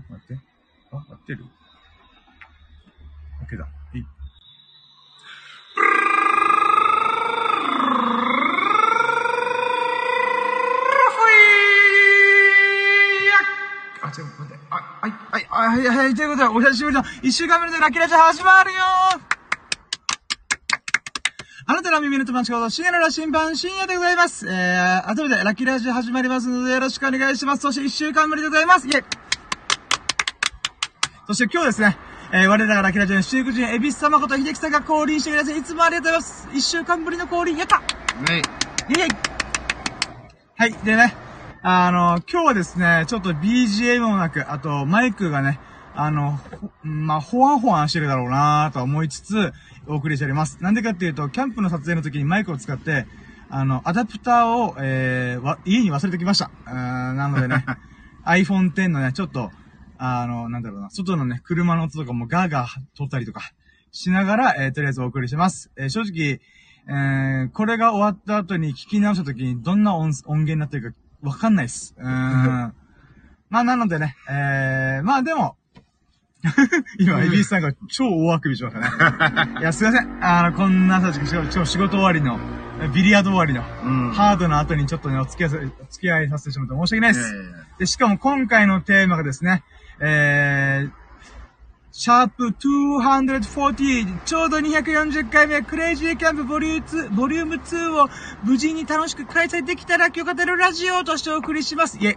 あ、待って。あ、合ってる ?OK だ。はい。あ、違う、待って。あ、はい、はい、はい、はい、はい、ということで、お久しぶりの一週間目のラッキーラジオ始まるよあなたの耳の友達こと、深夜の羅針盤、深夜でございます。えー、改めてラッキーラジオ始まりますので、よろしくお願いします。そして一週間ぶりでございます。イェイそして今日ですね、えー、我らがラッキーラジオの修復人、エビス様こと秀樹さんが降臨してください。いつもありがとうございます。一週間ぶりの降臨、やったはい。イェイはい、でね、あの、今日はですね、ちょっと BGM もなく、あとマイクがね、あの、ほまあ、ほわんほわんしてるだろうなと思いつつ、お送りしております。なんでかっていうと、キャンプの撮影の時にマイクを使って、あの、アダプターを、えー、わ、家に忘れてきました。うーんなのでね、iPhone X のね、ちょっと、あの、なんだろうな、外のね、車の音とかもガーガー撮ったりとか、しながら、えー、とりあえずお送りします。えー、正直、えー、これが終わった後に聞き直した時にどんな音音源になってるかわかんないっす。うーん。まあ、なのでね、えー、まあでも、今、エビスさんが超大あくびしましたね。いや、すいません。あの、こんなさ、超仕事終わりの、ビリヤード終わりの、うんハードの後にちょっとね、お付き合いさ、お付き合いさせてしまって申し訳ないです。いやいやで、しかも今回のテーマがですね、えー、シャープ240、ちょうど240回目、クレイジーキャンプボリューム2、ボリューム2を無事に楽しく開催できたら今日語るラジオとしてお送りします。イェイ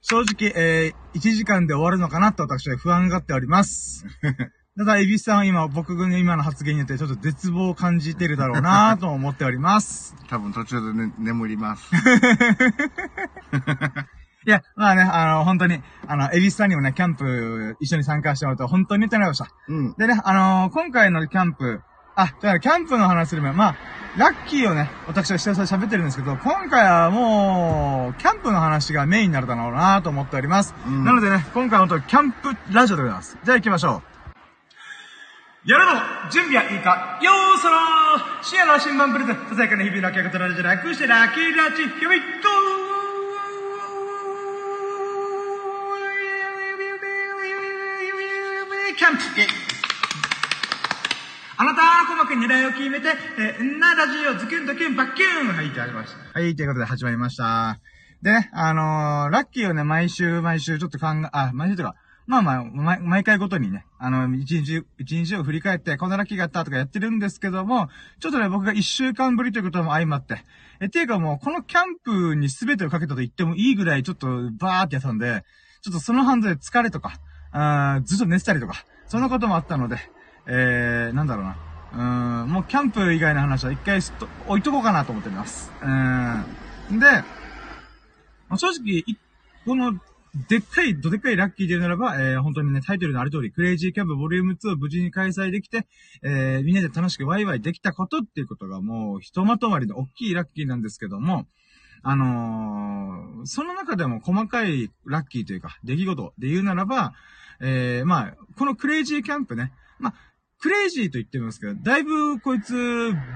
正直、えー、1時間で終わるのかなと私は不安がっております。ただ、エビスさんは今、僕の今の発言によってちょっと絶望を感じてるだろうなと思っております。多分途中で、ね、眠ります。いや、まあね、あの、本当に、あの、エビスさんにもね、キャンプ一緒に参加してもらうと本当に言ってなりました。うん。でね、あのー今回のキャンプ、あ、だからキャンプの話する前、まあ、ラッキーをね、私は下々喋ってるんですけど、今回はもう、キャンプの話がメインになるだろうなと思っております。うんなのでね、今回は本当キャンプラジオでございます。じゃあ行きましょう。やるの準備はいいかよーそろー深夜の新聞プレゼント、ささやかな日々の明け方ラジオ楽してラッキーラッチ、Here we go! キャンプイあなたの鼓膜に狙いを決めて、えー、んなラジオズキュンとキュンバッキュンはい、じゃありました。はい、ということで始まりました。でね、あのー、ラッキーをね、毎週毎週ちょっと考え、あ、毎週とか、まあまあ、毎毎回ごとにね、あの、一日、一日を振り返って、こんなラッキーがあったとかやってるんですけども、ちょっとね、僕が一週間ぶりということも相まって、え、ていうかもう、このキャンプに全てをかけたと言ってもいいぐらい、ちょっとバーってやったんで、ちょっとその反動で疲れとか、あーずっと寝てたりとか、そんなこともあったので、えー、なんだろうな。うーん、もうキャンプ以外の話は一回すと置いとこうかなと思ってます。うーん。で、ま正直、この、でっかい、どでっかいラッキーで言うならば、えー、本当にね、タイトルのある通り、クレイジーキャンプボリューム2を無事に開催できて、えー、みんなで楽しくワイワイできたことっていうことがもう、ひとまとまりの大きいラッキーなんですけども、あのーその中でも細かいラッキーというか、出来事で言うならば、えー、まあ、このクレイジーキャンプね、まあ、クレイジーと言ってますけど、だいぶこいつ、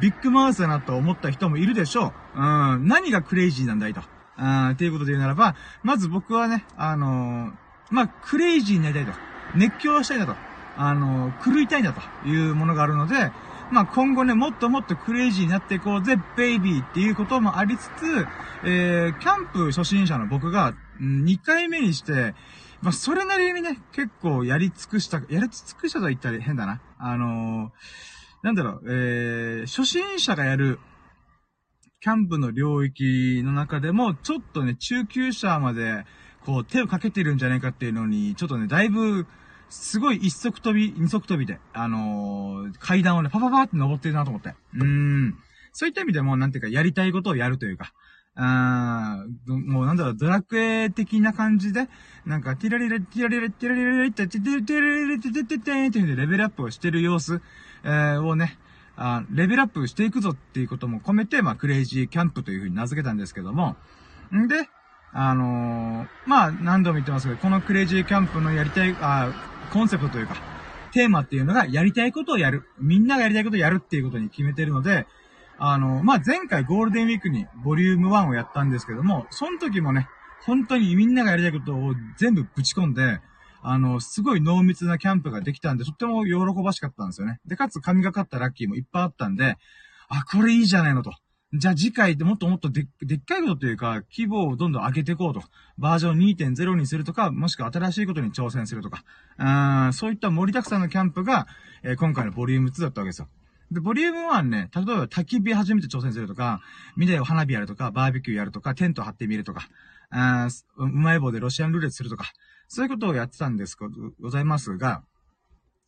ビッグマウスだなと思った人もいるでしょう。うん、何がクレイジーなんだいと。あっていうことで言うならば、まず僕はね、あのーまあ、クレイジーになりたいと。熱狂したいんだと。あのー狂いたいんだというものがあるので、まあ、今後ね、もっともっとクレイジーになっていこうぜ、ベイビーっていうこともありつつ、えー、キャンプ初心者の僕が、2回目にして、まあ、それなりにね、結構やり尽くした、やり尽くしたと言ったら変だな。あのーなんだろう、えー、初心者がやる、キャンプの領域の中でも、ちょっとね、中級者まで、こう、手をかけてるんじゃないかっていうのに、ちょっとね、だいぶ、すごい一足飛び、二足飛びで、あのー階段をね、パパパーって登ってるなと思って。うーん。そういった意味でも、なんていうか、やりたいことをやるというか、あーどもうなんだろう、ドラクエ的な感じで、なんか、ティラリラ、ティラリラ、ティラリラ、ティラリラ、ティラリラ、ティラリラ、ティラリラ、ティラリラレベルアップをしてる様子、えーをね、あレベルアップしていくぞっていうことも込めて、まあ、クレイジーキャンプという風に名付けたんですけども、んで、あのーまあ、何度も言ってますけど、このクレイジーキャンプのやりたい、あコンセプトというか、テーマっていうのが、やりたいことをやる。みんながやりたいことをやるっていうことに決めてるので、あの、まあ、前回ゴールデンウィークにボリューム1をやったんですけども、その時もね、本当にみんながやりたいことを全部ぶち込んで、あの、すごい濃密なキャンプができたんで、とっても喜ばしかったんですよね。で、かつ神がかったラッキーもいっぱいあったんで、あ、これいいじゃないのと。じゃあ次回ってもっともっとででっかいことというか、規模をどんどん上げていこうと。バージョン2.0にするとか、もしくは新しいことに挑戦するとか。うん、そういった盛りだくさんのキャンプが、えー今回のボリューム2だったわけですよ。で、ボリューム1ね、例えば焚き火初めて挑戦するとか、みんなで花火やるとか、バーベキューやるとか、テント張ってみるとか、あうまい棒でロシアンルーレットするとか、そういうことをやってたんです、ございますが、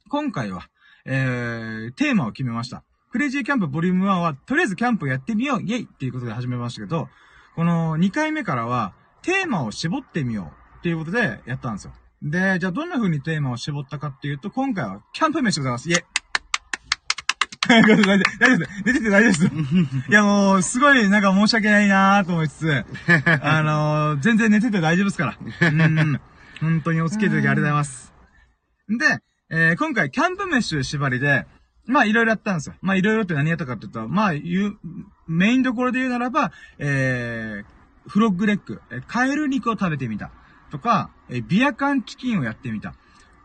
今回は、えー、テーマを決めました。クレイジーキャンプボリューム1は、とりあえずキャンプやってみようイェイっていうことで始めましたけど、この2回目からは、テーマを絞ってみようっていうことでやったんですよ。で、じゃあどんな風にテーマを絞ったかっていうと、今回はキャンプ飯でございます。イェイ大丈夫です。大丈夫です。出てて大丈夫です。いやもう、すごいなんか申し訳ないなーと思いつつ、あのー、全然寝てて大丈夫ですから。うん。本当にお付き合いいただきありがとうございます。で、えー今回、キャンプ飯縛りで、まあ、いろいろやったんですよ。まあ、いろいろって何やったかって言ったら、まあ、言う、メインどころで言うならば、えー、フロッグレッグ、えーカエル肉を食べてみた。とか、えービア缶チキンをやってみた。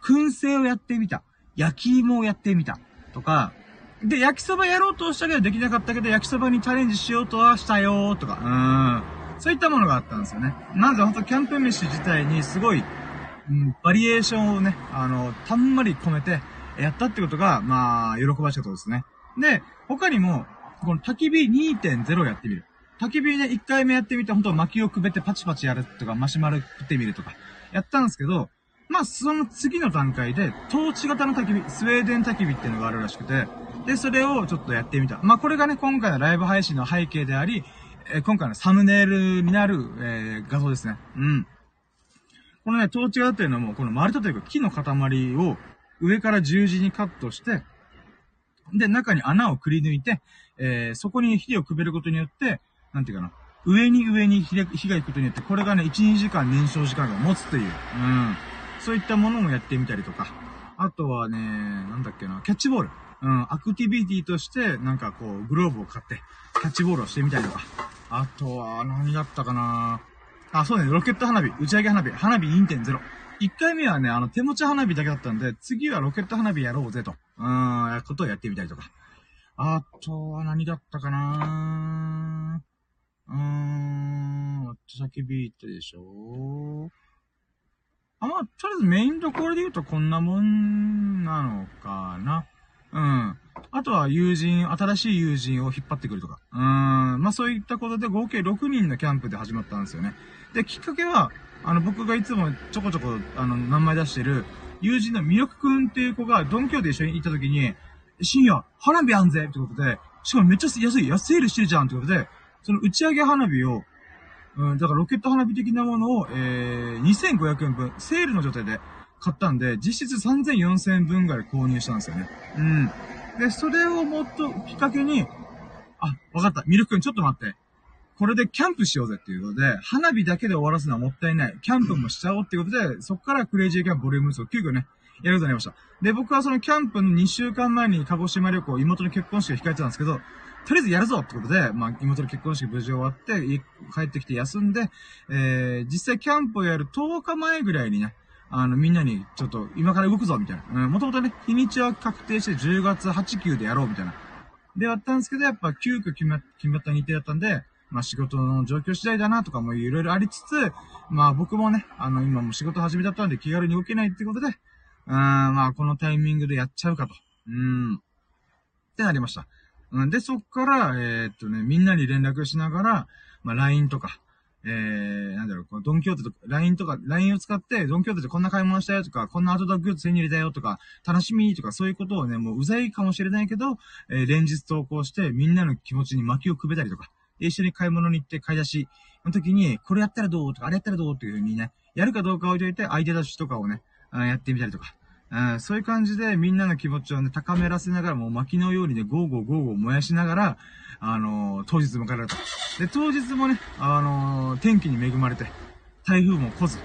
燻製をやってみた。焼き芋をやってみた。とか、で、焼きそばやろうとしたけどできなかったけど、焼きそばにチャレンジしようとはしたよーとか、うん。そういったものがあったんですよね。まずほんとキャンプ飯自体にすごい、うん、バリエーションをね、あの、たんまり込めて、やったってことが、まあ、喜ばしかったですね。で、他にも、この焚き火2.0やってみる。焚き火ね、1回目やってみて、本当薪をくべてパチパチやるとか、マシュマロ食ってみるとか、やったんですけど、まあ、その次の段階で、トーチ型の焚き火、スウェーデン焚き火っていうのがあるらしくて、で、それをちょっとやってみた。まあ、これがね、今回のライブ配信の背景であり、え今回のサムネイルになる、えー画像ですね。うん。このね、トーチ型っていうのも、この丸太というか木の塊を上から十字にカットして、で、中に穴をくり抜いて、えーそこに火をくべることによって、なんていうかな、上に上に火が火が行くことによって、これがね、1、2時間燃焼時間が持つという、うん。そういったものもやってみたりとか。あとはね、なんだっけな、キャッチボール。うん、アクティビティとして、なんかこう、グローブを買って、キャッチボールをしてみたりとか。あとは、何だったかなあ、そうね、ロケット花火、打ち上げ花火、花火2.0。1回目はね、あの、手持ち花火だけだったんで、次はロケット花火やろうぜと、うーん、ことをやってみたりとか。あとは何だったかなうーん、あと叫びってでしょあ、まあ、とりあえずメインどころで言うとこんなもんなのかな。うん。あとは友人、新しい友人を引っ張ってくるとか。うーん。まあそういったことで合計6人のキャンプで始まったんですよね。で、きっかけは、あの、僕がいつもちょこちょこ、あの、名前出してる、友人の魅力くんっていう子が、ドンキョーで一緒に行った時に、深夜、花火あんぜってことで、しかもめっちゃ安い、安セールしてるじゃんってことで、その打ち上げ花火を、うん、だからロケット花火的なものを、えー、2500円分、セールの状態で買ったんで、実質3000、4000円分ぐらい購入したんですよね。うん。で、それをもっときっかけに、あ、わかった。ミルク君ちょっと待って。これでキャンプしようぜっていうので、花火だけで終わらすのはもったいない。キャンプもしちゃおうっていうことで、そこからクレイジーキャンプボリューム2を急遽ね、やることになりました。で、僕はそのキャンプの2週間前に鹿児島旅行、妹の結婚式が控えてたんですけど、とりあえずやるぞってことで、まあ、妹の結婚式無事終わって、帰ってきて休んで、えー、実際キャンプをやる10日前ぐらいにね、あの、みんなに、ちょっと、今から動くぞ、みたいな。うん、もともとね、日にちは確定して10月8、9でやろう、みたいな。で、やったんですけど、やっぱ、急遽決ま、決まった日程だったんで、まあ、仕事の状況次第だな、とかもいろいろありつつ、まあ、僕もね、あの、今も仕事始めだったんで気軽に動けないってことで、うーん、まあ、このタイミングでやっちゃうかと。うん。ってなりました。うん、で、そっから、えーっとね、みんなに連絡しながら、まあ、LINE とか、えー、なんだろう、こうドンキホーテとか、LINE とか、LINE を使って、ドンキホーテでこんな買い物したよとか、こんなアウトドアグッズ手に入れたよとか、楽しみとか、そういうことをね、もううざいかもしれないけど、えー連日投稿して、みんなの気持ちに薪をくべたりとか、一緒に買い物に行って買い出しの時に、これやったらどうとか、あれやったらどうっていう風にね、やるかどうか置いといて、アイデア出しとかをね、やってみたりとか、うんそういう感じでみんなの気持ちをね、高めらせながら、もう薪のようにね、ゴーゴーゴーゴー燃やしながら、あのー当日迎えられた。で、当日もね、あのー天気に恵まれて、台風も来ず、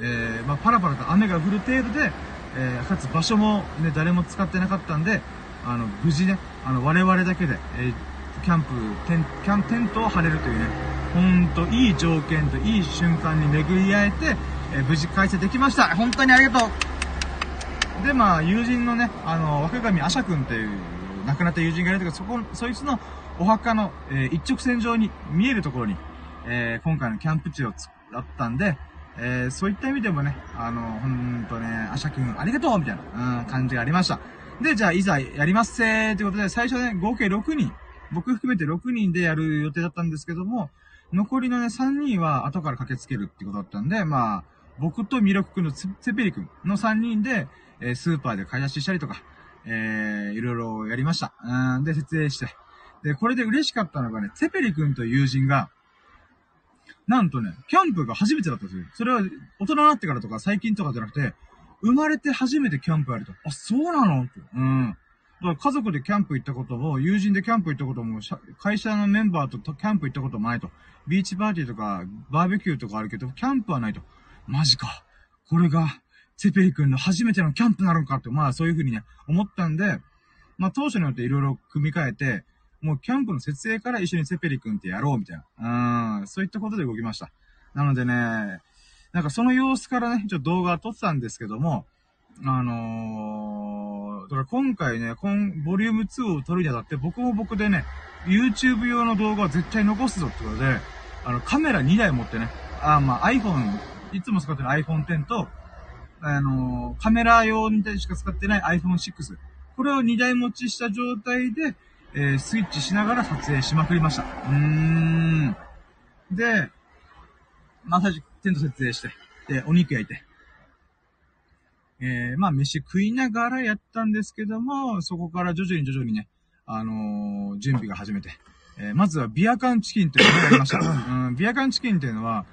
えー、まあ、パラパラと雨が降る程度で、え、かつ場所もね、誰も使ってなかったんで、あの、無事ね、あの、我々だけで、えキャンプ、テン、キャン、テントを張れるというね、ほんと、いい条件といい瞬間に巡り会えて、え、無事開催できました。本当にありがとうで、まあ、友人のね、あの、若神アシャ君っていう、亡くなった友人がいるんだけど、そこ、そいつのお墓の、えー、一直線上に見えるところに、えー、今回のキャンプ地をつ、だったんで、えー、そういった意味でもね、あの、ほんとね、アシャ君ありがとうみたいな、うん、感じがありました。で、じゃあ、いざやりますせーということで、最初ね、合計6人、僕含めて6人でやる予定だったんですけども、残りのね、3人は後から駆けつけるってことだったんで、まあ、僕とミロク君のセペリ君の3人で、えー、スーパーで買い出ししたりとか、えー、いろいろやりました。うん、で、設営して。で、これで嬉しかったのがね、セペリ君という友人が、なんとね、キャンプが初めてだったんですよ。それは大人になってからとか最近とかじゃなくて、生まれて初めてキャンプやると。あ、そうなのって。うん。だ家族でキャンプ行ったことも、友人でキャンプ行ったことも、会社のメンバーとキャンプ行ったこともないと。ビーチパーティーとか、バーベキューとかあるけど、キャンプはないと。マジか。これが、セペリ君の初めてのキャンプなのかって、まあそういうふうにね、思ったんで、まあ当初によっていろいろ組み替えて、もうキャンプの設営から一緒にセペリ君ってやろうみたいな。うん、そういったことで動きました。なのでね、なんかその様子からね、ちょっと動画撮ってたんですけども、あのー、だから今回ね、こん、ボリューム2を撮るにあたって、僕も僕でね、YouTube 用の動画は絶対残すぞってことで、あの、カメラ2台持ってね、あ、まあ iPhone、いつも使ってる iPhone X と、あのー、カメラ用にしか使ってない iPhone 6。これを2台持ちした状態で、えー、スイッチしながら撮影しまくりました。うーん。で、まあ、最初、テント設営して、で、お肉焼いて、えー、まあ、飯食いながらやったんですけども、そこから徐々に徐々にね、あのー、準備が始めて、えー、まずはビア缶チキンというのをやりました。うん、ビア缶チキンっていうのは、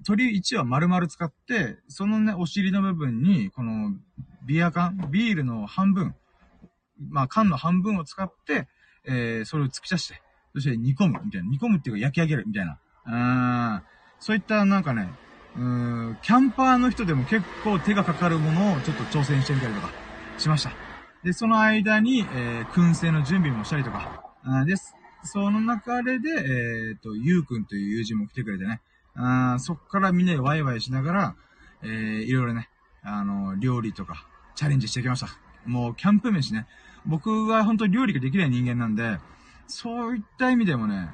鶏1羽丸々使って、そのね、お尻の部分に、この、ビア缶、ビールの半分、まあ、缶の半分を使って、えー、それを突き刺して、そして煮込む、みたいな。煮込むっていうか焼き上げる、みたいな。うん。そういったなんかね、うーん、キャンパーの人でも結構手がかかるものをちょっと挑戦してみたりとかしました。で、その間に、えー、燻製の準備もしたりとか、あです。その中で、えっ、ー、と、ゆうくんという友人も来てくれてね、あそっからみんなでワイワイしながら、えー、いろいろね、あの、料理とか、チャレンジしてきました。もう、キャンプ飯ね。僕は本当に料理ができない人間なんで、そういった意味でもね、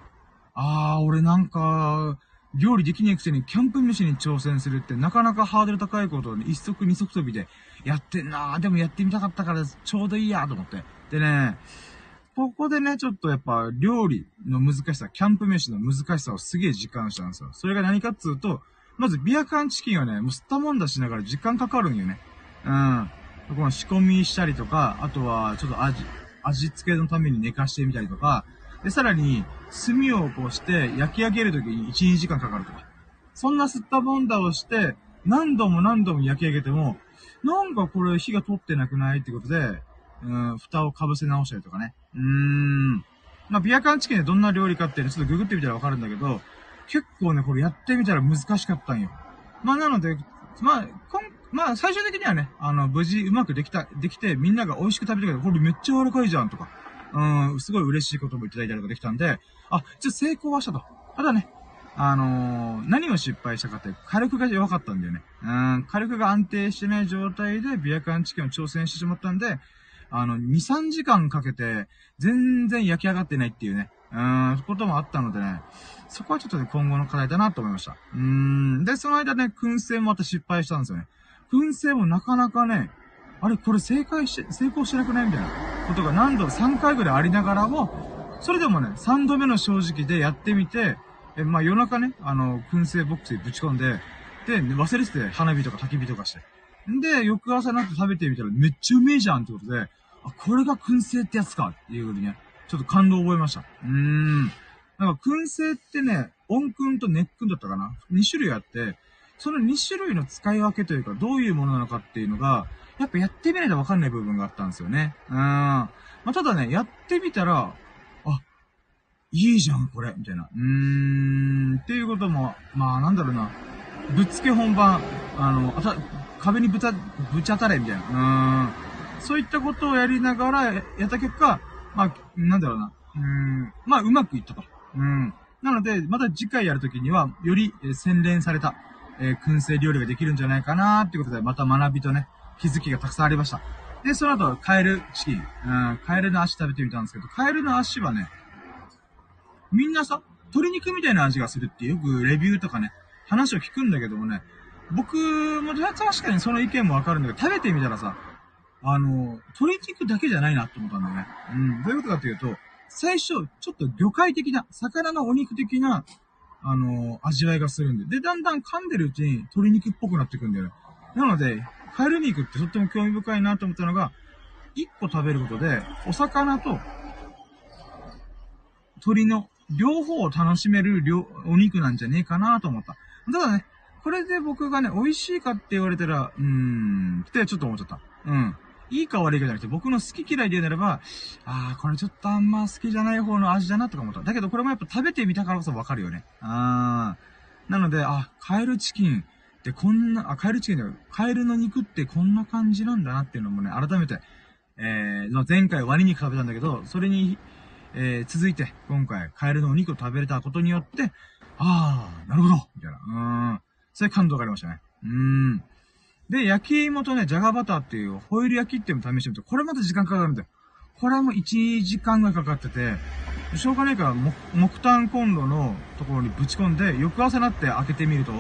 ああ、俺なんか、料理できねえくせにキャンプ飯に挑戦するってなかなかハードル高いことを、ね、一足二足飛びでやってんなぁでもやってみたかったからちょうどいいやと思って。でね、ここでね、ちょっとやっぱ料理の難しさ、キャンプ飯の難しさをすげえ実感したんですよ。それが何かっつうと、まずビア缶チキンはね、もう吸ったもんだしながら時間かかるんよね。うん。この仕込みしたりとか、あとはちょっと味、味付けのために寝かしてみたりとか、で、さらに、炭をこうして焼き上げるときに1、2時間かかるとか。そんな吸ったボンダをして、何度も何度も焼き上げても、なんかこれ火が通ってなくないってことで、うん、蓋をかぶせ直したりとかね。うーん。まあ、ビアカンチキンでどんな料理かってね、ちょっとググってみたらわかるんだけど、結構ね、これやってみたら難しかったんよ。まあ、なので、まあ、こん、まあ、最終的にはね、あの、無事うまくできた、できて、みんなが美味しく食べてくれた。これめっちゃ柔らかいじゃん、とか。うん、すごい嬉しいこともいただいたりとかできたんで、あ、じゃ成功はしたと。ただね、あのー、何を失敗したかって、火力が弱かったんだよね。うん、火力が安定してない状態でビアカンチキンを挑戦してしまったんで、あの、2、3時間かけて、全然焼き上がってないっていうね、うん、こともあったのでね、そこはちょっとね、今後の課題だなと思いました。うん、で、その間ね、燻製もまた失敗したんですよね。燻製もなかなかね、あれ、これ正解して、成功してなくないみたいなことが何度、3回ぐらいありながらも、それでもね、3度目の正直でやってみて、え、まあ夜中ね、あの、燻製ボックスにぶち込んで、で、忘れてて花火とか焚き火とかして。んで、翌朝になって食べてみたらめっちゃうめえじゃんってことで、あ、これが燻製ってやつかっていうふうにね、ちょっと感動を覚えました。うーん。なんか燻製ってね、温燻と熱燻だったかな ?2 種類あって、その2種類の使い分けというか、どういうものなのかっていうのが、やっぱやってみないとわかんない部分があったんですよね。うん。まあ、ただね、やってみたら、あ、いいじゃん、これ、みたいな。うーん、っていうことも、まあ、なんだろうな。ぶっつけ本番、あの、あた、壁にぶた、ぶち当たれ、みたいな。うん。そういったことをやりながらやった結果、まあ、なんだろうな。うん。まあ、うまくいったと。うん。なので、また次回やるときには、より、え洗練された、えー燻製料理ができるんじゃないかなってことで、また学びとね、気づきがたくさんありました。で、その後、カエルチキン。うん、カエルの足食べてみたんですけど、カエルの足はね、みんなさ、鶏肉みたいな味がするってよくレビューとかね、話を聞くんだけどもね、僕も確かにその意見もわかるんだけど、食べてみたらさ、あの、鶏肉だけじゃないなって思ったんだよね。うん。どういうことかっていうと、最初、ちょっと魚介的な、魚のお肉的な、あの、味わいがするんで。で、だんだん噛んでるうちに鶏肉っぽくなってくんだよね。なので、カエル肉ってとっても興味深いなと思ったのが、一個食べることで、お魚と鶏の両方を楽しめる両お肉なんじゃねえかなと思った。ただね、これで僕がね、美味しいかって言われたら、うーん、ってちょっと思っちゃった。うん。いいか悪いかじゃなくて、僕の好き嫌いで言うならば、あー、これちょっとあんま好きじゃない方の味だなとか思った。だけどこれもやっぱ食べてみたからこそわかるよね。あー。なので、あ、カエルチキンってこんな、あ、カエルチキンだよ。カエルの肉ってこんな感じなんだなっていうのもね、改めて、えー、前回ワニ肉食べたんだけど、それに、えー、続いて、今回、カエルのお肉を食べれたことによって、あー、なるほどみたいな。うーん。そういう感動がありましたね。うーん。で、焼き芋とね、じゃがバターっていう、ホイル焼きっていうのを試してみて、これまた時間かかるんだよ。これはもう1時間ぐらいかかってて、しょうがないから、木木炭コンロのところにぶち込んで、翌朝になって開けてみると、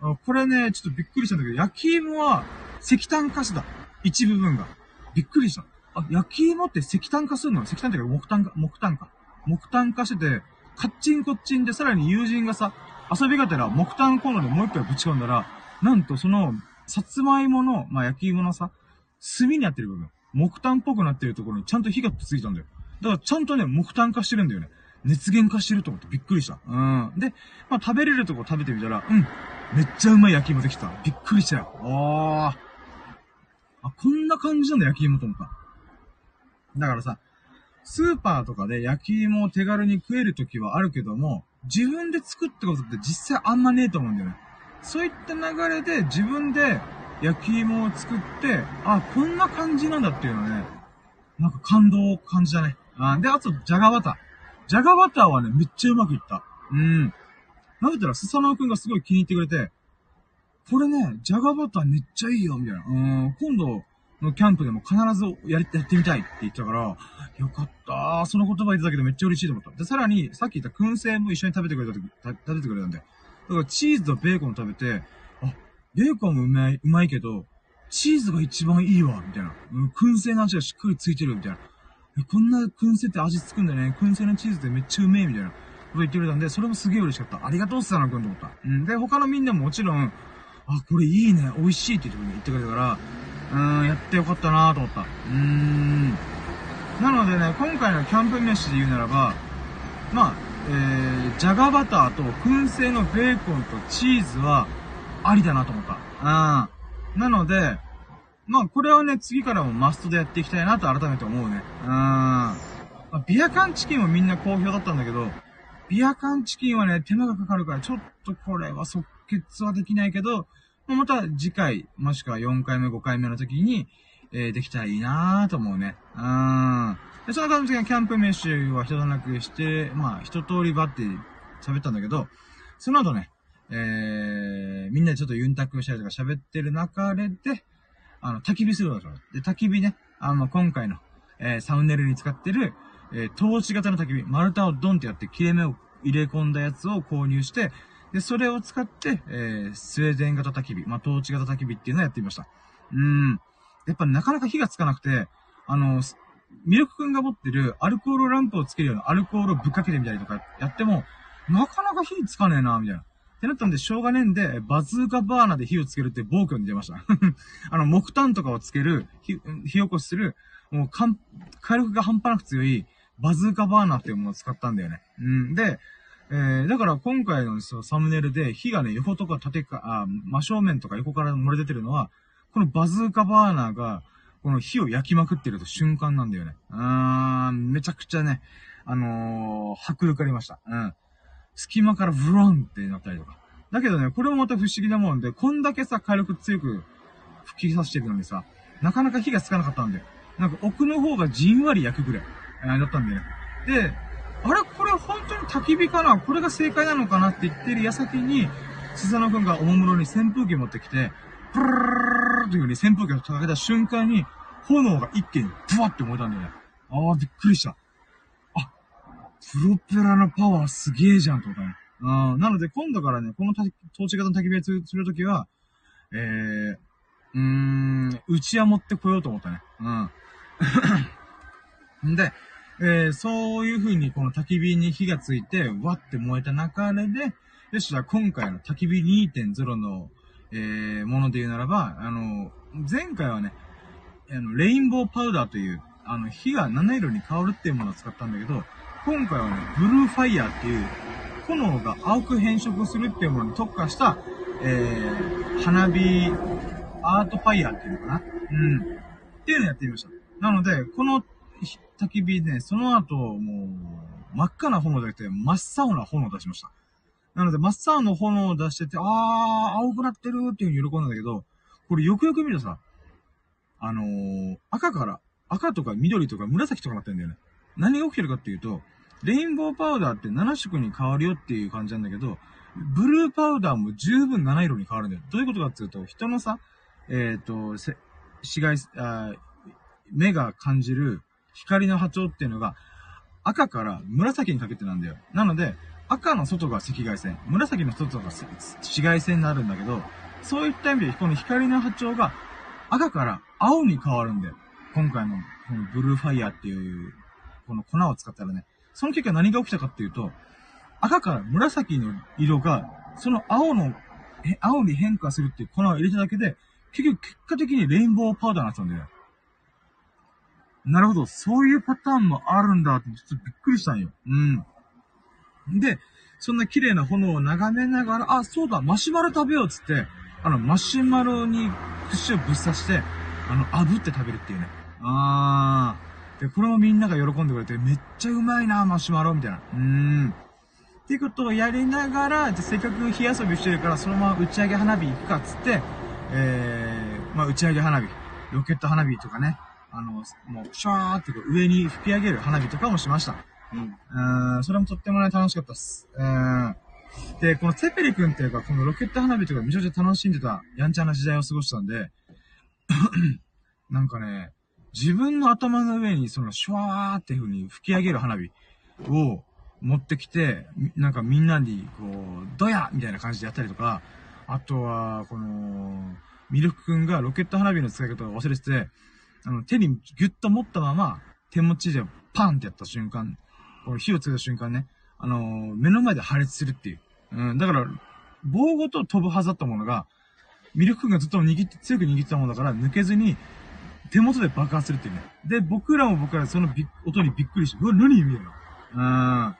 あこれね、ちょっとびっくりしたんだけど、焼き芋は石炭化した。一部分が。びっくりした。あ、焼き芋って石炭化するの？石炭ってか木炭か、木炭か。木炭化してて、カッチンコッチンでさらに友人がさ、遊びがてら木炭コンロでもう一回ぶち込んだら、なんとその、さつまいもの、まあ、焼き芋のさ、炭になってる部分、木炭っぽくなってるところにちゃんと火がついたんだよ。だからちゃんとね、木炭化してるんだよね。熱源化してると思ってびっくりした。うん。で、まあ、食べれるとこ食べてみたら、うん。めっちゃうまい焼き芋できた。びっくりしたよ。あー。あ、こんな感じなんだ、焼き芋と思った。だからさ、スーパーとかで焼き芋を手軽に食えるときはあるけども、自分で作ってことって実際あんまねえと思うんだよね。そういった流れで自分で焼き芋を作って、あ、こんな感じなんだっていうのね、なんか感動を感じたね。あで、あと、じゃがバター。じゃがバターはね、めっちゃうまくいった。うん。食べたら、スサノオくんがすごい気に入ってくれて、これね、じゃがバターめっちゃいいよ、みたいな。うん、今度のキャンプでも必ずやり、やってみたいって言ったから、よかったその言葉言ってたけどめっちゃ嬉しいと思った。で、さらに、さっき言った燻製も一緒に食べてくれた、食べてくれたんで。だからチーズとベーコン食べて、あ、ベーコンもうまい、うまいけど、チーズが一番いいわ、みたいな。うん、燻製の味がしっかりついてる、みたいな。こんな燻製って味つくんだね。燻製のチーズってめっちゃうめえ、みたいな。こと言ってくれたんで、それもすげえ嬉しかった。ありがとう、スサナ君と思った。うん。で、他のみんなももちろん、あ、これいいね、美味しいって言ってくれたから、うん、やってよかったなと思った。うーん。なのでね、今回のキャンプ飯で言うならば、まあ、えー、じゃがバターと燻製のベーコンとチーズは、ありだなと思った。うん。なので、まあ、これはね、次からもマストでやっていきたいなと改めて思うね。うん。ま、ビアカンチキンはみんな好評だったんだけど、ビアカンチキンはね、手間がかかるから、ちょっとこれは即決はできないけど、また次回、もしくは4回目、5回目の時に、えー、できたらいいなぁと思うね。うん。で、そんな感じでキャンプ飯は一段落して、まあ、一通りバッて喋ったんだけど、その後ね、えー、みんなでちょっとユンタクしたりとか喋ってる中で、あの、焚き火するでしょ。で、焚き火ね、あの、今回の、えー、サウネルに使ってる、えー、トーチ型の焚き火、丸太をドンってやって切れ目を入れ込んだやつを購入して、で、それを使って、えー、スウェーデン型焚き火、まあ、トーチ型焚き火っていうのをやってみました。うん。やっぱなかなか火がつかなくて、あの、ミルクくんが持ってるアルコールランプをつけるようなアルコールをぶっかけてみたりとかやっても、なかなか火つかねえな、みたいな。ってなったんで、しょうがねえんで、バズーカバーナで火をつけるって暴挙に出ました。あの、木炭とかをつける、火、火起こしする、もう、かん、火力が半端なく強い、バズーカバーナーっていうものを使ったんだよね。うん。で、えー、だから今回のそサムネイルで火がね、横とか縦か、あ、真正面とか横から漏れ出てるのは、このバズーカバーナーが、この火を焼きまくってると瞬間なんだよね。うーん、めちゃくちゃね、あのー、迫力ありました。うん。隙間からブロンってなったりとか。だけどね、これもまた不思議なもんで、こんだけさ、火力強く吹き出してるのにさ、なかなか火がつかなかったんで、なんか奥の方がじんわり焼くぐらい、だったんで。で、あれ？これ本当に焚き火かな？これが正解なのかなって言ってる矢先に、スサノくんがおもむろに扇風機持ってきて、プルルルルルという風に扇風機をかけた瞬間に、炎が一気にブワって燃えたんだよね。ああ、びっくりした。あ、プロペラのパワーすげえじゃんと思ったね。うん。なので今度からね、このトーチ型の焚き火をするときは、えー、うーん、うちは持ってこようと思ったね。うん。んで、えー、そういう風にこの焚き火に火がついて、わって燃えた流れで、よし、じゃあ今回の焚き火2.0の、えー、もので言うならば、あの、前回はね、あの、レインボーパウダーという、あの、火が7色に変わるっていうものを使ったんだけど、今回はね、ブルーファイヤーっていう、炎が青く変色するっていうものに特化した、えー、花火、アートファイヤーっていうのかな？うん。っていうのをやってみました。なので、この焚き火で、その後、もう、真っ赤な炎じゃなくて、真っ青な炎を出しました。なので、真っ青の炎を出してて、あー、青くなってるっていう風に喜んだんだけど、これよくよく見るとさ、あのー、赤から、赤とか緑とか紫とかなってんだよね。何が起きてるかっていうと、レインボーパウダーって7色に変わるよっていう感じなんだけど、ブルーパウダーも十分7色に変わるんだよ。どういうことかっていうと、人のさ、えっ、ー、と、紫外あ、目が感じる光の波長っていうのが、赤から紫にかけてなんだよ。なので、赤の外が赤外線、紫の外が紫外線になるんだけど、そういった意味で、この光の波長が赤から青に変わるんだよ。今回の、このブルーファイヤーっていう、この粉を使ったらね。その結果何が起きたかっていうと、赤から紫の色が、その青の、青に変化するっていう粉を入れただけで、結局結果的にレインボーパウダーになったんだよ。なるほど、そういうパターンもあるんだって、ちょっとびっくりしたんよ。うん。で、そんな綺麗な炎を眺めながら、あ、そうだ、マシュマロ食べようっつって、あの、マシュマロに串をぶっ刺して、あの、炙って食べるっていうね。あー。で、これもみんなが喜んでくれて、めっちゃうまいな、マシュマロ、みたいな。うーん。っていうことをやりながら、じゃせっかく火遊びしてるから、そのまま打ち上げ花火行くかっつって、えー、まあ、打ち上げ花火、ロケット花火とかね、あの、もう、シャーってこう上に吹き上げる花火とかもしました。うん。うん、それもとってもね、楽しかったっす。うん。で、このツェペリ君っていうか、このロケット花火とかめちゃめちゃ楽しんでた、やんちゃな時代を過ごしたんで、なんかね、自分の頭の上にそのシュワーっていう風に吹き上げる花火を持ってきて、なんかみんなにこう、ドヤみたいな感じでやったりとか、あとは、この、ミルクくんがロケット花火の使い方を忘れてて、あの、手にギュッと持ったまま、手持ちでパンってやった瞬間、この火をつけた瞬間ね、あのー、目の前で破裂するっていう。うん、だから、棒ごと飛ぶはずだったものが、ミルク君がずっと握って、強く握ってたものだから抜けずに、手元で爆発するっていうね。で、僕らも僕らそのび音にびっくりして、うわ、何見えるの？うん。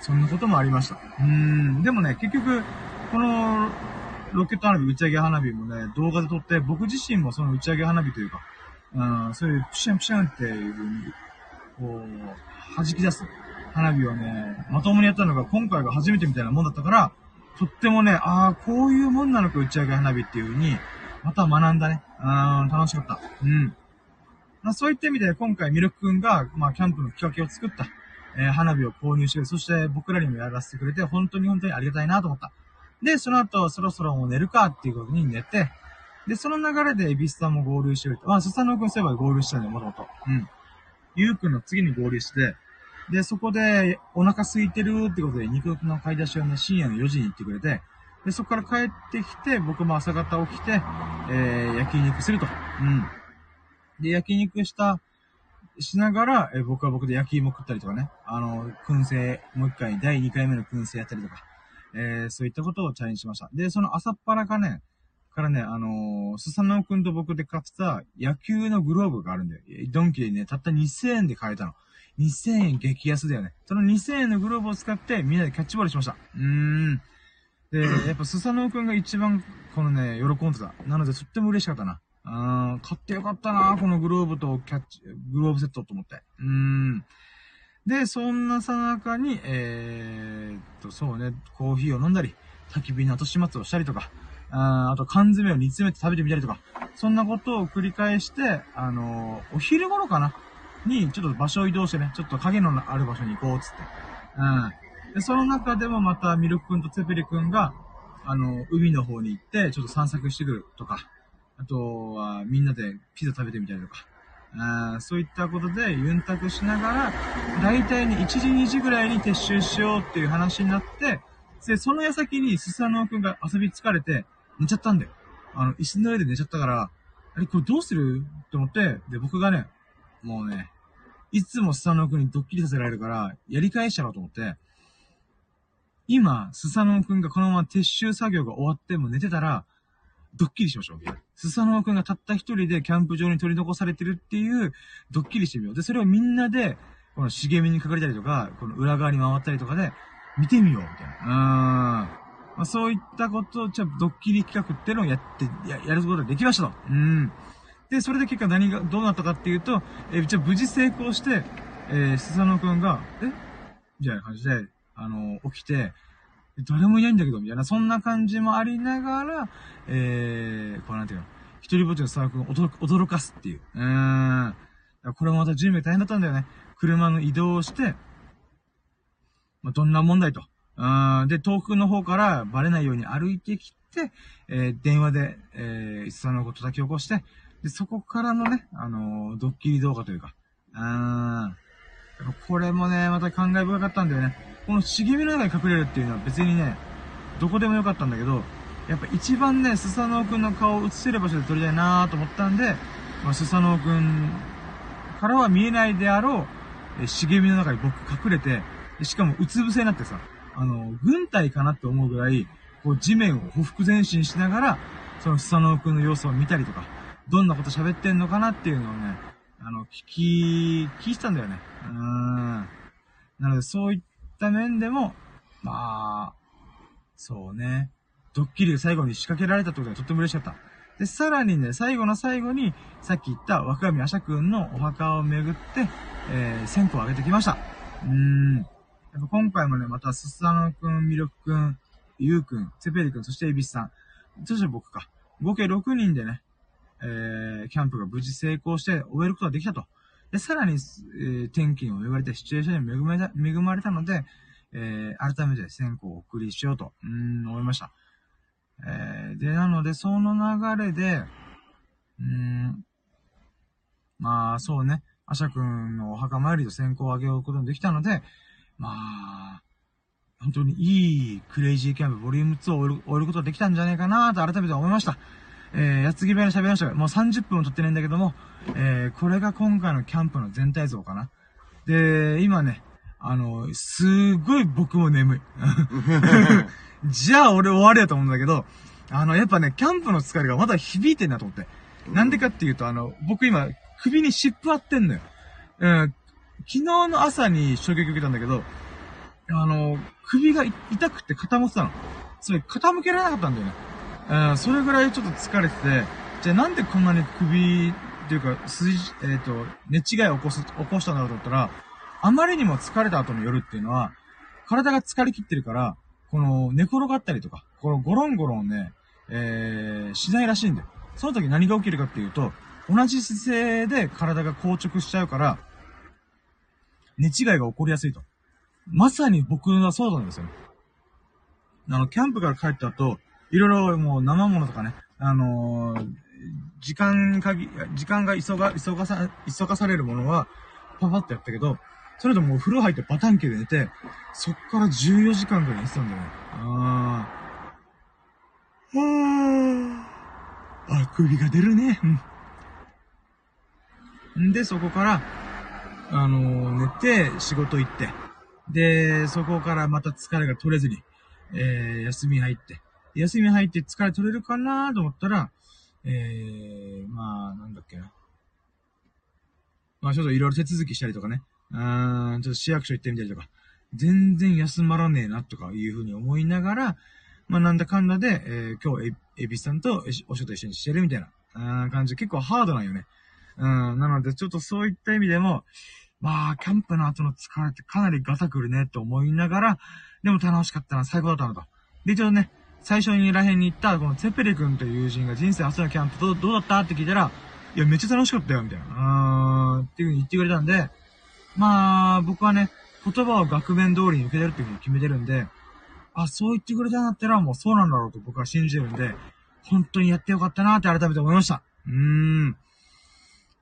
そんなこともありました。うん。でもね、結局、この、ロケット花火、打ち上げ花火もね、動画で撮って、僕自身もその打ち上げ花火というか、うん、そういうプシャンプシャンっていう風に、こう、弾き出す花火をね、まともにやったのが今回が初めてみたいなもんだったから、とってもね、ああ、こういうもんなのか打ち上げ花火っていう風に、また学んだね。うん、楽しかった。うん。まあ、そういった意味で今回ミルクくんが、まあ、キャンプのきっかけを作った、えー、花火を購入して、そして僕らにもやらせてくれて、本当に本当にありがたいなと思った。で、その後、そろそろもう寝るかっていうことに寝て、で、その流れでエビスさんも合流してると。まあ、スサノくんそういえば合流したんだよ、もともと。うん。ゆうくんの次に合流して、で、そこで、お腹空いてるってことで、肉の買い出しをね、深夜の4時に行ってくれて、で、そこから帰ってきて、僕も朝方起きて、えー、焼肉すると。うん。で、焼肉した、しながら、えー、僕は僕で焼き芋食ったりとかね、あの、燻製、もう一回、第2回目の燻製やったりとか、えー、そういったことをチャレンジしました。で、その朝っぱらかね、からね、あのー、スサノオくんと僕で買った野球のグローブがあるんだよ。ドンキでね、たった2000円で買えたの。2000円激安だよね。その2000円のグローブを使ってみんなでキャッチボールしました。うーん。で、やっぱスサノオくんが一番このね、喜んでた。なのでとっても嬉しかったな。あ買ってよかったなこのグローブとキャッチ、グローブセットと思って。うーん。で、そんなさなかに、えー、っと、そうね、コーヒーを飲んだり、焚き火の後始末をしたりとか、ああと缶詰を煮詰めて食べてみたりとか、そんなことを繰り返して、あのー、お昼頃かな？に、ちょっと場所を移動してね、ちょっと影のある場所に行こう、つって。うん。で、その中でもまたミルク君とツペリ君が、あの、海の方に行って、ちょっと散策してくるとか、あとは、みんなでピザ食べてみたりとか、あそういったことでユンタクしながら、大体に1時2時ぐらいに撤収しようっていう話になって、で、その矢先にスサノオくんが遊び疲れて寝ちゃったんだよ。あの、椅子の上で寝ちゃったから、あれ、これどうする？と思って、で、僕がね、もうね、いつもスサノオくんにドッキリさせられるから、やり返しちゃろうと思って、今、スサノオくんがこのまま撤収作業が終わっても寝てたら、ドッキリしましょう。スサノオくんがたった一人でキャンプ場に取り残されてるっていうドッキリしてみよう。で、それをみんなで、この茂みに隠れたりとか、この裏側に回ったりとかで、見てみよう、みたいな。うーん。まあ、そういったことを、じゃドッキリ企画っていうのをやって、や、やることができましたと。うん。で、それで結果何が、どうなったかっていうと、えー、じゃ無事成功して、えー、スサノくんが、え？みたいな感じで、あのー、起きて、誰もいないんだけど、みたいな、そんな感じもありながら、えー、こうなんていうの、一人ぼっちのスタッフを驚驚かすっていう。うーん。これもまた準備大変だったんだよね。車の移動をして、まあ、どんな問題と。うんで、遠くの方からバレないように歩いてきて、えー、電話で、えー、そのこと叩き起こして、で、そこからのね、あのー、ドッキリ動画というか、うん。これもね、また感慨深かったんだよね。この茂みの中に隠れるっていうのは別にね、どこでもよかったんだけど、やっぱ一番ね、スサノオくんの顔を映せる場所で撮りたいなーと思ったんで、まあ、スサノオくんからは見えないであろう、え茂みの中に僕隠れて、しかもうつ伏せになってさ、あの、軍隊かなって思うぐらい、こう地面をほふ前進しながら、そのスサノオくんの様子を見たりとか、どんなこと喋ってんのかなっていうのをね、あの、聞き、聞いてたんだよね。うーん。なので、そういった面でも、まあ、そうね。ドッキリを最後に仕掛けられたってことがとっても嬉しかった。で、さらにね、最後の最後に、さっき言った若神アシャ君のお墓を巡って、えー、線香をあげてきました。うーん。やっぱ今回もね、また、スサノくん、ミルクくん、ユウくん、セペリくん、そしてエビスさん。そして僕か。合計6人でね、えー、キャンプが無事成功して終えることができたと。で、さらに、えー、天気に恵まれて、シチュエーションに恵まれた、恵まれたので、えー、改めて線香をお送りしようと、うん、思いました。えー、で、なので、その流れで、うん、まあ、そうね、アシャ君のお墓参りと線香をあげようこともできたので、まあ、本当にいいクレイジーキャンプボリューム2を終えることができたんじゃないかなと改めて思いました。えー、やつぎ部屋で喋りましたが、もう30分も撮ってないんだけども、えー、これが今回のキャンプの全体像かな。で、今ね、あの、すごい僕も眠い。じゃあ俺終わりやと思うんだけど、あの、やっぱね、キャンプの疲れがまだ響いてんなと思って。なんでかっていうと、あの、僕今、首に湿布貼ってんのよ。うん、昨日の朝に衝撃受けたんだけど、あの、首が痛くて傾ってたの。つまり傾けられなかったんだよね。うん、それぐらいちょっと疲れてて、じゃあなんでこんなに首っていうか、筋、えっ、ー、と、寝違いを起こす、起こしたんだろうと思ったら、あまりにも疲れた後の夜っていうのは、体が疲れ切ってるから、この寝転がったりとか、このゴロンゴロンね、えー、しないらしいんだよ。その時何が起きるかっていうと、同じ姿勢で体が硬直しちゃうから、寝違いが起こりやすいと。まさに僕はそうなんですよ。あの、キャンプから帰った後、いろいろもう生物とかね、あのー、時間かぎ、時間が急が、急がさ、急がされるものは、パパッとやったけど、それでもう風呂入ってバタンキで寝て、そっから14時間くらい寝てたんだよね。ああ。はあ。あ、首が出るね。う。んで、そこから、あの、寝て、仕事行って、で、そこからまた疲れが取れずに、えー、休み入って、休み入って疲れ取れるかなと思ったら、えー、まあ、なんだっけな。まあ、ちょっといろいろ手続きしたりとかね。うん、ちょっと市役所行ってみたりとか。全然休まらねえな、とかいうふうに思いながら、まあ、なんだかんだで、えー、今日、エビさんとお仕事一緒にしてるみたいな、うん、感じ。結構ハードなんよね。うん、なので、ちょっとそういった意味でも、まあ、キャンプの後の疲れってかなりガタくるね、って思いながら、でも楽しかったな、最高だったなと。で、ちょっとね、最初にらへんに行った、このツェペレ君という友人が人生初のキャンプどうどうだったって聞いたら、いや、めっちゃ楽しかったよ、みたいな。うーん、っていう風に言ってくれたんで、まあ、僕はね、言葉を額面通りに受けてるっていうふうに決めてるんで、あ、そう言ってくれたんだったらもうそうなんだろうと僕は信じるんで、本当にやってよかったなって改めて思いました。うーん。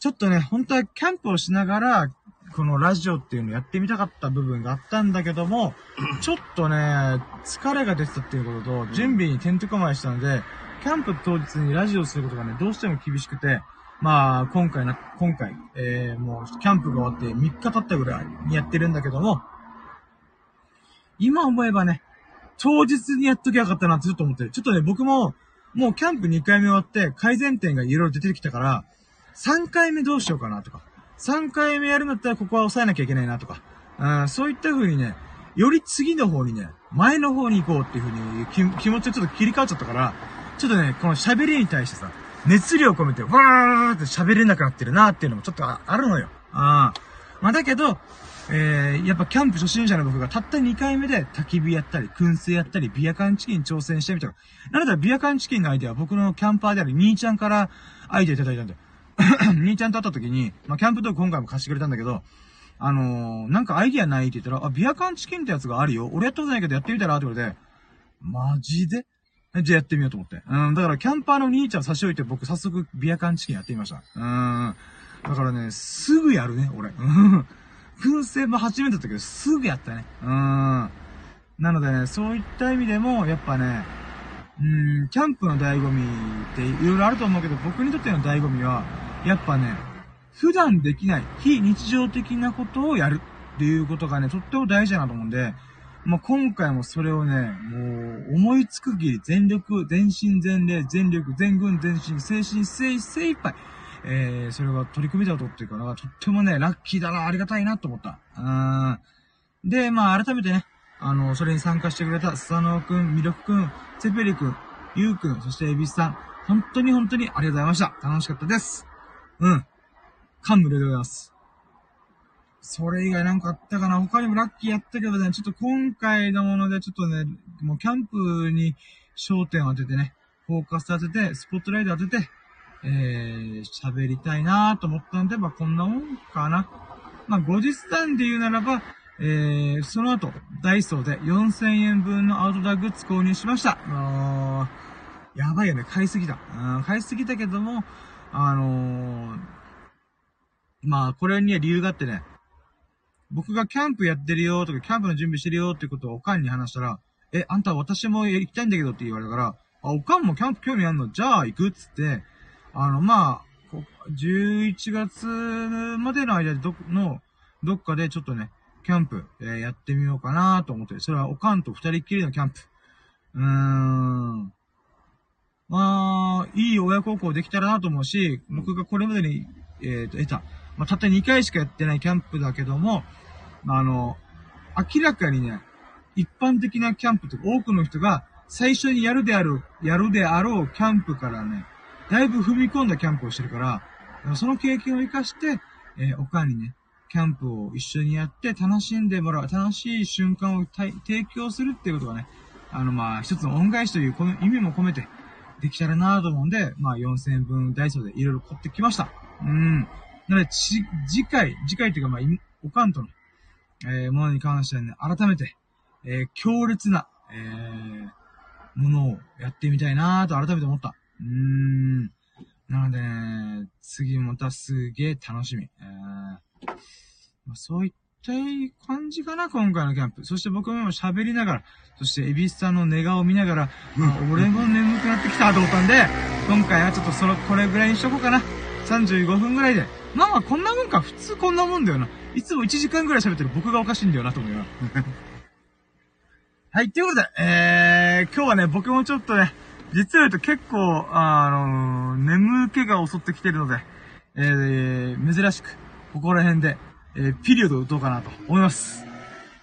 ちょっとね、本当はキャンプをしながら、このラジオっていうのをやってみたかった部分があったんだけども、ちょっとね、疲れが出てたっていうことと、準備にてんてこまいしたので、キャンプ当日にラジオすることがね、どうしても厳しくて、まあ、今回な、今回、えー、もう、キャンプが終わって3日経ったぐらいにやってるんだけども、今思えばね、当日にやっときゃよかったなってちょっと思ってる。ちょっとね、僕も、もうキャンプ2回目終わって改善点がいろいろ出てきたから、3回目どうしようかなとか、3回目やるんだったらここは抑えなきゃいけないなとか、うん、そういった風にね、より次の方にね、前の方に行こうっていう風に気持ちをちょっと切り替わっちゃったから、ちょっとね、この喋りに対してさ、熱量を込めて、わーって喋れなくなってるなっていうのもちょっとあるのよ。ああ。まあだけど、えー、やっぱキャンプ初心者の僕がたった2回目で焚き火やったり、燻製やったり、ビアカンチキン挑戦してみたら、なのでビアカンチキンのアイデアは僕のキャンパーである兄ちゃんからアイデアいただいたんだよ。兄ちゃんと会った時に、まあ、キャンプ道具今回も貸してくれたんだけど、あのー、なんかアイディアないって言ったら、あ、ビアカンチキンってやつがあるよ。俺やったことないけどやってみたらってことで、マジで？じゃあやってみようと思って。うん、だからキャンパーの兄ちゃん差し置いて僕早速ビアカンチキンやってみました。うん。だからね、すぐやるね、俺。うん。燻製も初めてだったけど、すぐやったね。うん。なのでね、そういった意味でも、やっぱね、うん、キャンプの醍醐味っていろいろあると思うけど、僕にとっての醍醐味は、やっぱね、普段できない、非日常的なことをやるっていうことがね、とっても大事だなと思うんで、まあ、今回もそれをね、もう、思いつくぎり、全力、全身全霊、全力、全軍、全身、精神、精、精一杯、えー、それが取り組みだとっていうか、とってもね、ラッキーだな、ありがたいなと思った。うん。で、まあ、改めてね、あの、それに参加してくれた、スサノオくん、ミルクくん、セペリくん、ユウくん、そしてエビスさん、本当に本当にありがとうございました。楽しかったです。うん。感無量でございます。それ以外なんかあったかな？他にもラッキーやったけどね、ちょっと今回のものでちょっとね、もうキャンプに焦点を当ててね、フォーカス当てて、スポットライト当てて、えー、喋りたいなと思ったんで、まあこんなもんかな。まあ後日談で言うならば、えー、その後、ダイソーで4000円分のアウトドアグッズ購入しました。あーやばいよね、買いすぎた。買いすぎたけども、あのー、まあこれには理由があってね、僕がキャンプやってるよとか、キャンプの準備してるよってことをおかんに話したら、え、あんた私も行きたいんだけどって言われたから、あ、おかんもキャンプ興味あんの？じゃあ行くっつって、あの、まあ、11月までの間でど、の、どっかでちょっとね、キャンプ、えー、やってみようかなと思って、それはおかんと二人っきりのキャンプ。うーん。まあ、いい親孝行できたらなと思うし、僕がこれまでに、えっ、ー、と、得た、まあ、たった2回しかやってないキャンプだけども、あの、明らかにね、一般的なキャンプとか多くの人が最初にやるである、やるであろうキャンプからね、だいぶ踏み込んだキャンプをしてるから、その経験を活かして、えー、おかんにね、キャンプを一緒にやって楽しんでもらう、楽しい瞬間を提供するっていうことがね、あの、まあ、一つの恩返しというこの意味も込めて、できたらなと思うんで、まあ、4000分ダイソーでいろいろ買ってきました。うん。なので、次回、次回っていうか、まあ、おかんとのえー、ものに関してはね、改めて、えー、強烈な、えー、ものをやってみたいなと改めて思った。うーん。なのでね、次またすげえ楽しみ。えー、まあ、そういった感じかな、今回のキャンプ。そして僕も喋りながら、そしてエビスさんの寝顔を見ながら、まあ、俺も眠くなってきたと思ったんで、今回はちょっとその、これぐらいにしとこうかな。35分ぐらいで。まあまあこんなもんか。普通こんなもんだよな。いつも1時間ぐらい喋ってる僕がおかしいんだよなと思うよな。はい、ということで、えー、今日はね、僕もちょっとね、実は言うと結構、あのー、眠気が襲ってきてるので、えー、珍しく、ここら辺で、えー、ピリオドを打とうかなと思います。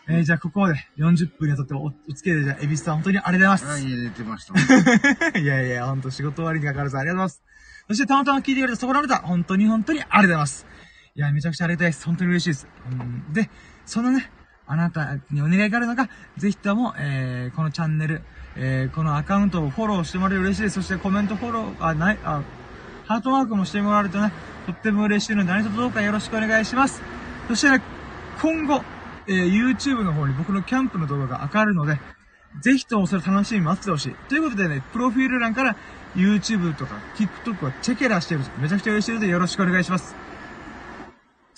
えー、じゃあここまで40分にわたってお、お付き合いで、じゃあ、エビスさん本当にありがとうございます。はい、寝てました。いやいや、ほんと仕事終わりにかかるさ、ありがとうございます。そしてたまたま聞いてくれてそこられた、本当に本当にありがとうございます。いや、めちゃくちゃありがたいです。本当に嬉しいです。うん、で、そのね、あなたにお願いがあるのが、ぜひとも、えー、このチャンネル、えー、このアカウントをフォローしてもらえると嬉しいです。そしてコメントフォロー、あ、ない、あ、ハートマークもしてもらえるとね、とっても嬉しいので、何卒どうかよろしくお願いします。そしてね、今後、えー、YouTube の方に僕のキャンプの動画が上がるので、ぜひともそれ楽しみに待っててほしい。ということでね、プロフィール欄から YouTube とか TikTok をチェケラしてるめちゃくちゃ嬉しいのでよろしくお願いします。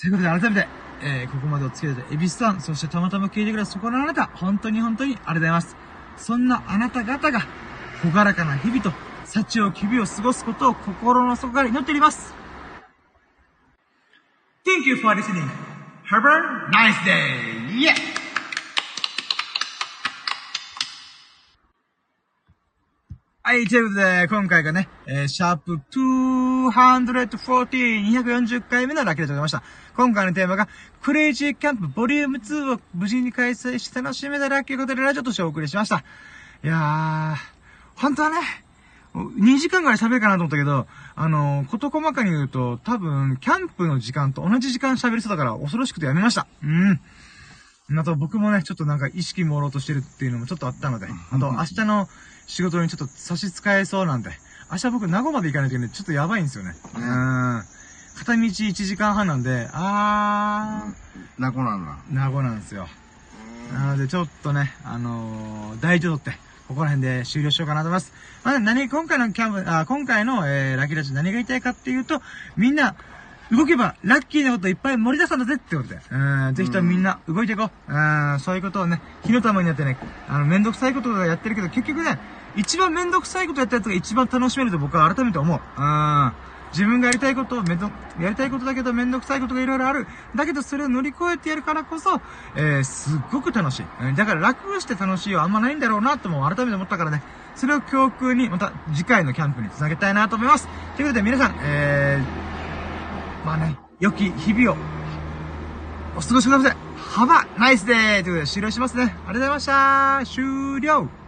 ということで改めて、えー、ここまでお付き合いで、エビスさん、そしてたまたま聞いてくれたそこのあなた、本当に本当にありがとうございます。そんなあなた方が、ほがらかな日々と、幸を日々を過ごすことを心の底から祈っております。Thank you for listening. Have a nice day. Yeah! はい、ということで、今回がね、えー、シャープ240、240回目のラッキーでございました。今回のテーマが、クレイジーキャンプボリューム2を無事に開催して楽しめたラッキーことでラジオとしてお送りしました。いやー、本当はね、2時間ぐらい喋るかなと思ったけど、あのー、こと細かに言うと、多分、キャンプの時間と同じ時間喋りそうだから、恐ろしくてやめました。うん。あと僕もね、ちょっとなんか意識朦朧としてるっていうのもちょっとあったので、あと明日の仕事にちょっと差し支えそうなんで、明日僕名護まで行かないといけないちょっとやばいんですよね。うん。片道1時間半なんで、あー。名護なんだ。名護なんですよ。なのでちょっとね、あのー、大丈夫って、ここら辺で終了しようかなと思います。まあ、何、今回のキャンプ、あ、今回の、えー、ラッキーラジ何が言いたいかっていうと、みんな、動けば、ラッキーなこといっぱい盛り出すんだぜってことで。うん、ぜひともみんな動いていこう。うん、そういうことをね、火の玉になってね、あの、めんどくさいこととかやってるけど、結局ね、一番めんどくさいことやったやつが一番楽しめると僕は改めて思う。うん。自分がやりたいことをめど、やりたいことだけどめんどくさいことがいろいろある。だけどそれを乗り越えてやるからこそ、えー、すっごく楽しい。だから楽して楽しいはあんまないんだろうなとも改めて思ったからね。それを教訓にまた次回のキャンプにつなげたいなと思います。ということで皆さん、えー、まあね、良き日々をお過ごしください。Have a nice day! ということで終了しますね。ありがとうございました終了